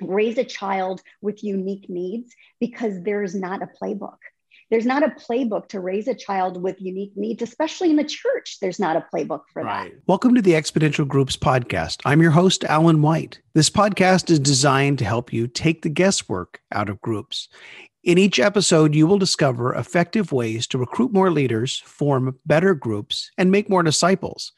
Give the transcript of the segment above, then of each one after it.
raise a child with unique needs because there's not a playbook. There's not a playbook to raise a child with unique needs, especially in the church. There's not a playbook for right. that. Welcome to the Exponential Groups podcast. I'm your host, Alan White. This podcast is designed to help you take the guesswork out of groups. In each episode, you will discover effective ways to recruit more leaders, form better groups, and make more disciples.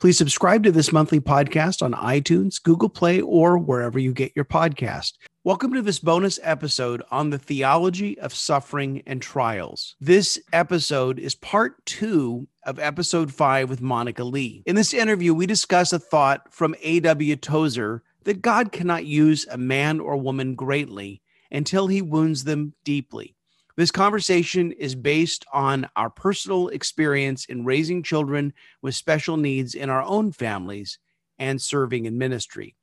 Please subscribe to this monthly podcast on iTunes, Google Play, or wherever you get your podcast. Welcome to this bonus episode on the theology of suffering and trials. This episode is part two of episode five with Monica Lee. In this interview, we discuss a thought from A.W. Tozer that God cannot use a man or woman greatly until he wounds them deeply. This conversation is based on our personal experience in raising children with special needs in our own families and serving in ministry.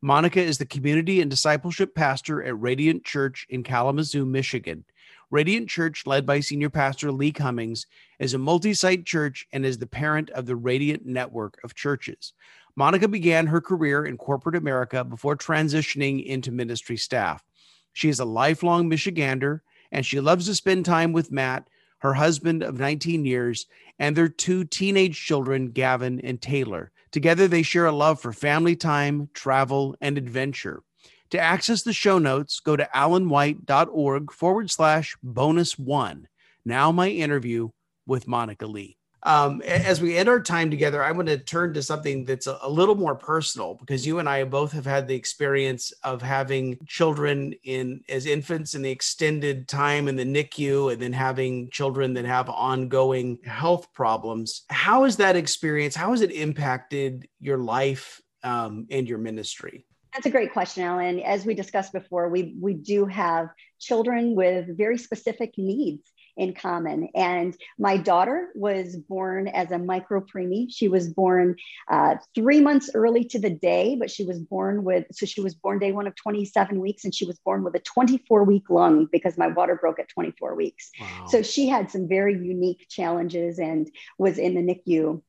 Monica is the community and discipleship pastor at Radiant Church in Kalamazoo, Michigan. Radiant Church, led by Senior Pastor Lee Cummings, is a multi site church and is the parent of the Radiant Network of Churches. Monica began her career in corporate America before transitioning into ministry staff. She is a lifelong Michigander and she loves to spend time with Matt, her husband of 19 years, and their two teenage children, Gavin and Taylor. Together, they share a love for family time, travel, and adventure. To access the show notes, go to alanwhite.org forward slash bonus one. Now, my interview with Monica Lee um, as we end our time together, I want to turn to something that's a, little more personal because you and I both have had the experience of having children in as infants in the extended time in the NICU, and then having children that have ongoing health problems. How is that experience? How has it impacted your life um, and your ministry? That's a great question, Alan. As we discussed before, we we do have children with very specific needs in common. And my daughter was born as a micro preemie. She was born uh, three months early to the day, but she was born with, so she was born day one of 27 weeks and she was born with a 24 week lung because my water broke at 24 weeks. Wow. So she had some very unique challenges and was in the NICU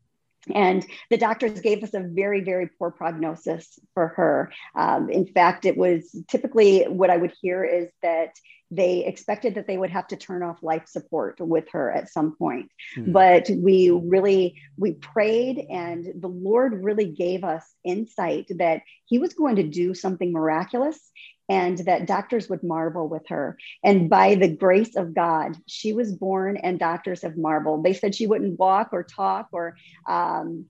and the doctors gave us a very, very poor prognosis for her. Um, in fact, it was typically what I would hear is that they expected that they would have to turn off life support with her at some point. Mm. But we really we prayed and the Lord really gave us insight that he was going to do something miraculous and that doctors would marvel with her. And by the grace of God, she was born, and doctors have marveled. They said she wouldn't walk or talk or um,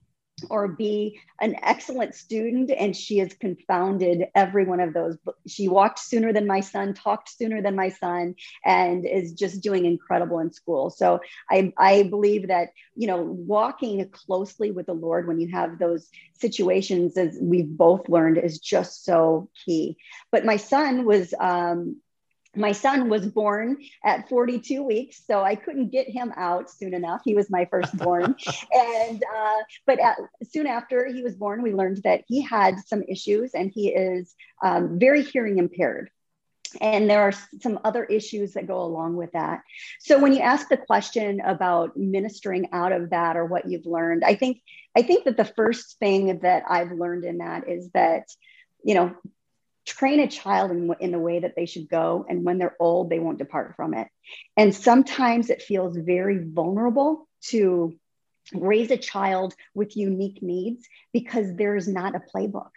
or be an excellent student and she has confounded every one of those. She walked sooner than my son talked sooner than my son and is just doing incredible in school. So i i believe that you know walking closely with the lord when you have those situations as we've both learned is just so key. But my son was um, my son was born at 42 weeks so i couldn't get him out soon enough. He was my firstborn and uh, but at, soon after he was born we learned that he had some issues and he is um, very hearing impaired. And there are some other issues that go along with that. So when you ask the question about ministering out of that or what you've learned i think i think that the first thing that i've learned in that is that you know train a child in, in the way that they should go and when they're old they won't depart from it. And sometimes it feels very vulnerable to raise a child with unique needs because there's not a playbook.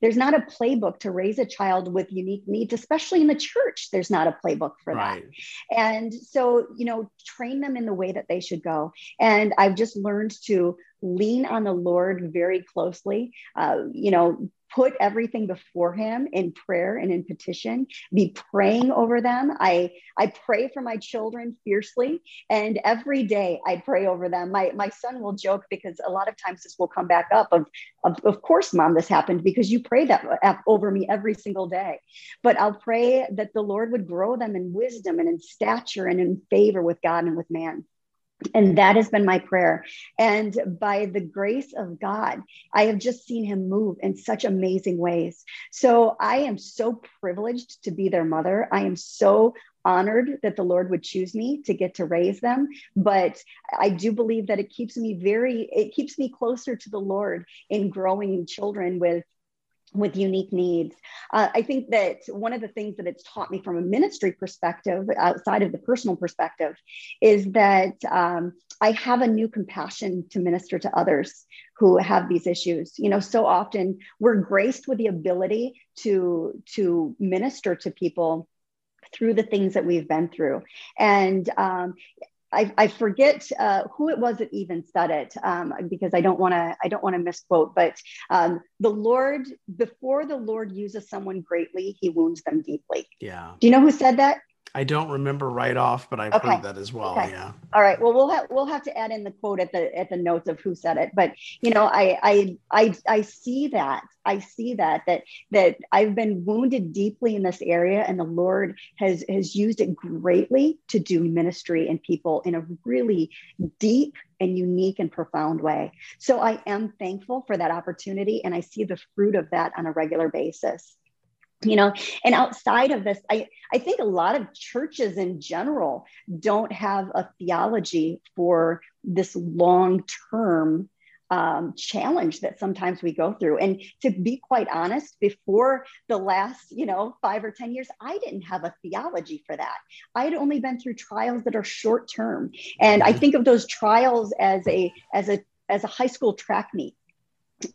There's not a playbook to raise a child with unique needs especially in the church there's not a playbook for right. that and so you know train them in the way that they should go. And i've just learned to lean on the lord very closely. Uh, you know put everything before him in prayer and in petition be praying over them. I i pray for my children fiercely and every day i pray over them. My my son will joke because a lot of times this will come back up of of, of course mom this happened because you pray that uh, over me every single day. But i'll pray that the lord would grow them in wisdom and in stature and in favor with god and with man and that has been my prayer. And by the grace of God, I have just seen him move in such amazing ways. So I am so privileged to be their mother. I am so honored that the Lord would choose me to get to raise them. But I do believe that it keeps me very, it keeps me closer to the Lord in growing children with with unique needs. Uh, I think that one of the things that it's taught me from a ministry perspective, outside of the personal perspective, is that um, I have a new compassion to minister to others who have these issues. You know, so often we're graced with the ability to to minister to people through the things that we've been through. And um, I, I forget uh, who it was that even said it um, because I don't want to I don't want to misquote, but um, the Lord before the Lord uses someone greatly, He wounds them deeply. Yeah. Do you know who said that? I don't remember right off, but I've okay. heard that as well. Okay. Yeah. All right. Well, we'll have we'll have to add in the quote at the at the notes of who said it. But you know, I I I I see that I see that that that I've been wounded deeply in this area, and the Lord has has used it greatly to do ministry in people in a really deep and unique and profound way. So I am thankful for that opportunity, and I see the fruit of that on a regular basis you know and outside of this i i think a lot of churches in general don't have a theology for this long term um, challenge that sometimes we go through. And to be quite honest before the last you know five or ten years i didn't have a theology for that. I had only been through trials that are short term and i mm-hmm. think of those trials as a as a as a high school track meet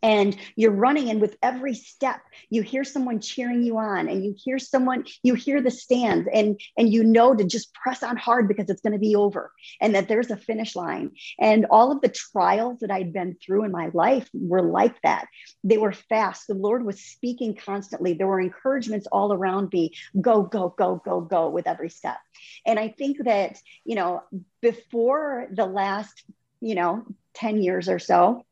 and you're running and with every step. You hear someone cheering you on and you hear someone you hear the stands and and you know to just press on hard because it's going to be over and that there's a finish line. And all of the trials that i'd been through in my life were like that. They were fast. The lord was speaking constantly. There were encouragements all around me. Go go go go go with every step. And i think that you know before the last you know 10 years or so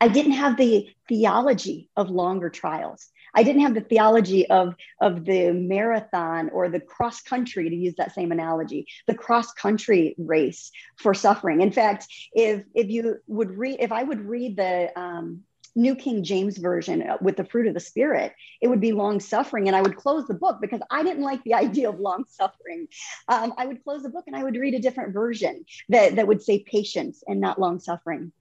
I didn't have the theology of longer trials. I didn't have the theology of, of the marathon or the cross country, to use that same analogy, the cross country race for suffering. In fact, if, if you would read, if I would read the um, New King James Version with the fruit of the Spirit, it would be long suffering. And I would close the book because I didn't like the idea of long suffering. Um, I would close the book and I would read a different version that, that would say patience and not long suffering.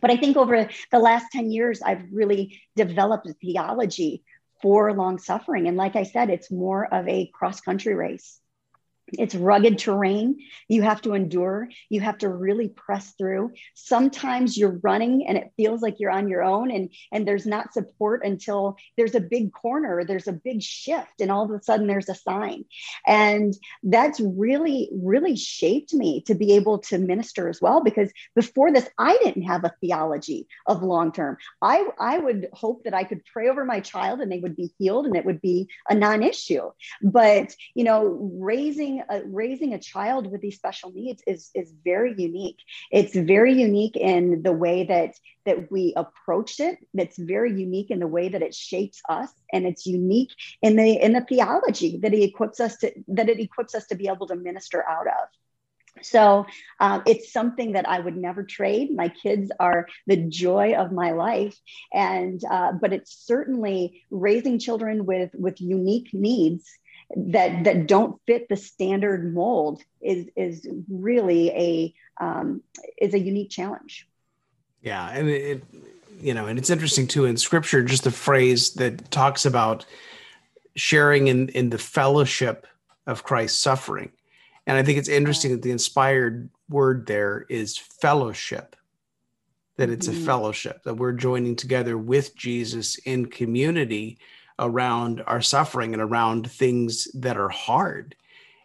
But I think over the last 10 years, I've really developed a theology for long suffering. And like I said, it's more of a cross country race. It's rugged terrain. You have to endure. You have to really press through. Sometimes you're running and it feels like you're on your own and, and there's not support until there's a big corner, there's a big shift, and all of a sudden there's a sign. And that's really, really shaped me to be able to minister as well. Because before this, I didn't have a theology of long term. I, I would hope that I could pray over my child and they would be healed and it would be a non issue. But, you know, raising raising a, raising a child with these special needs is is very unique. It's very unique in the way that that we approached it. That's very unique in the way that it shapes us, and it's unique in the in the theology that he equips us to that it equips us to be able to minister out of. So um, it's something that I would never trade. My kids are the joy of my life, and uh, but it's certainly raising children with with unique needs that that don't fit the standard mold is is really a um, is a unique challenge. Yeah, and it you know, and it's interesting too in Scripture, just the phrase that talks about sharing in in the fellowship of Christ's suffering, and I think it's interesting that the inspired word there is fellowship. That it's mm-hmm. a fellowship that we're joining together with Jesus in community around our suffering and around things that are hard.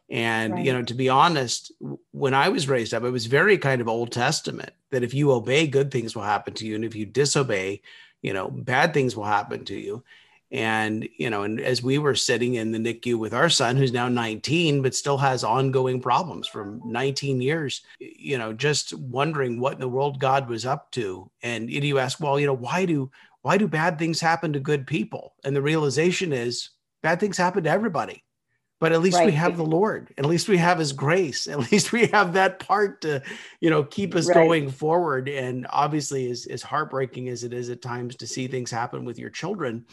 And, right. you know, to be honest, when I was raised up, it was very kind of Old Testament that if you obey, good things will happen to you. And if you disobey, you know, bad things will happen to you. And, you know, and as we were sitting in the NICU with our son, who's now 19, but still has ongoing problems from 19 years, you know, just wondering what in the world God was up to. And you ask, well, you know, why do why do bad things happen to good people? And the realization is bad things happen to everybody. But at least right. we have the Lord. At least we have his grace. At least we have that part to, you know, keep us right. going forward. And obviously, as, as heartbreaking as it is at times to see things happen with your children,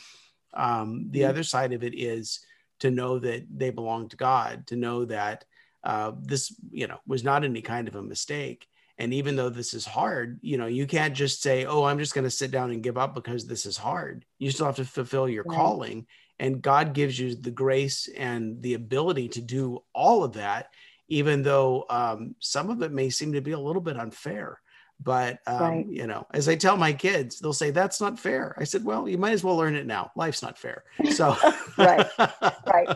um, the mm-hmm. other side of it is to know that they belong to God, to know that uh, this, you know, was not any kind of a mistake And even though this is hard, you know, you can't just say, oh, I'm just going to sit down and give up because this is hard. You still have to fulfill your right. calling. And God gives you the grace and the ability to do all of that, even though um, some of it may seem to be a little bit unfair. But um, right. you know, as I tell my kids, they'll say that's not fair. I said, well, you might as well learn it now. Life's not fair. So right, right.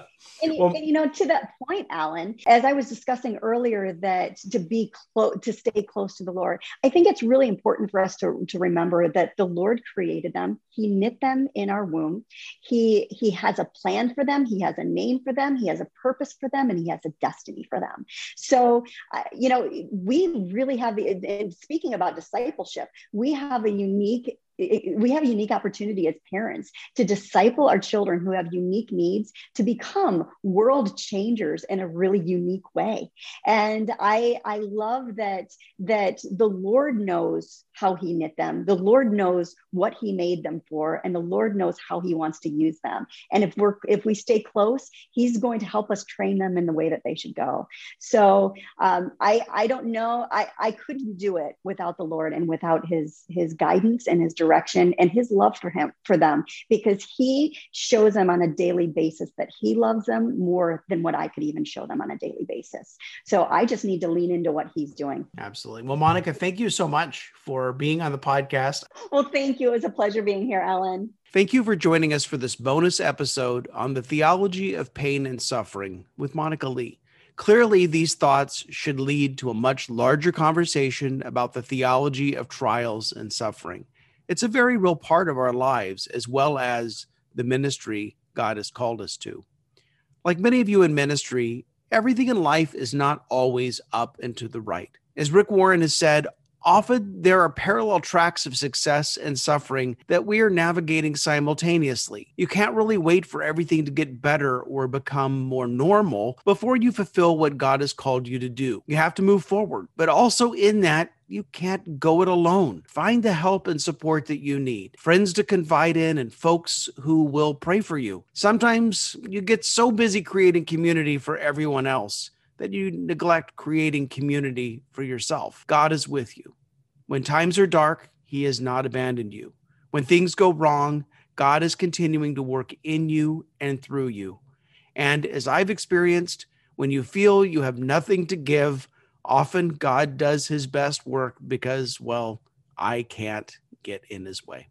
And, well, and, you know, to that point, Alan, as I was discussing earlier, that to be close, to stay close to the Lord, I think it's really important for us to, to remember that the Lord created them. He knit them in our womb. He He has a plan for them. He has a name for them. He has a purpose for them, and He has a destiny for them. So, uh, you know, we really have the. And speaking about discipleship, we have a unique we have a unique opportunity as parents to disciple our children who have unique needs to become world changers in a really unique way. And i i love that that the lord knows how he knit them. The lord knows what he made them for and the lord knows how he wants to use them. And if we're if we stay close he's going to help us train them in the way that they should go. So um, i i don't know. I i couldn't do it without the lord and without his his guidance and his direction and his love for him for them because he shows them on a daily basis that he loves them more than what I could even show them on a daily basis. So I just need to lean into what he's doing. Absolutely. Well, Monica, thank you so much for being on the podcast. Well, thank you. It was a pleasure being here, Alan. Thank you for joining us for this bonus episode on the theology of pain and suffering with Monica Lee. Clearly, these thoughts should lead to a much larger conversation about the theology of trials and suffering. It's a very real part of our lives, as well as the ministry God has called us to. Like many of you in ministry, everything in life is not always up and to the right. As Rick Warren has said, Often there are parallel tracks of success and suffering that we are navigating simultaneously. You can't really wait for everything to get better or become more normal before you fulfill what God has called you to do. You have to move forward, but also in that, you can't go it alone. Find the help and support that you need, friends to confide in, and folks who will pray for you. Sometimes you get so busy creating community for everyone else that you neglect creating community for yourself. God is with you. When times are dark, He has not abandoned you. When things go wrong, God is continuing to work in you and through you. And as I've experienced, when you feel you have nothing to give, often God does his best work because, well, I can't get in his way.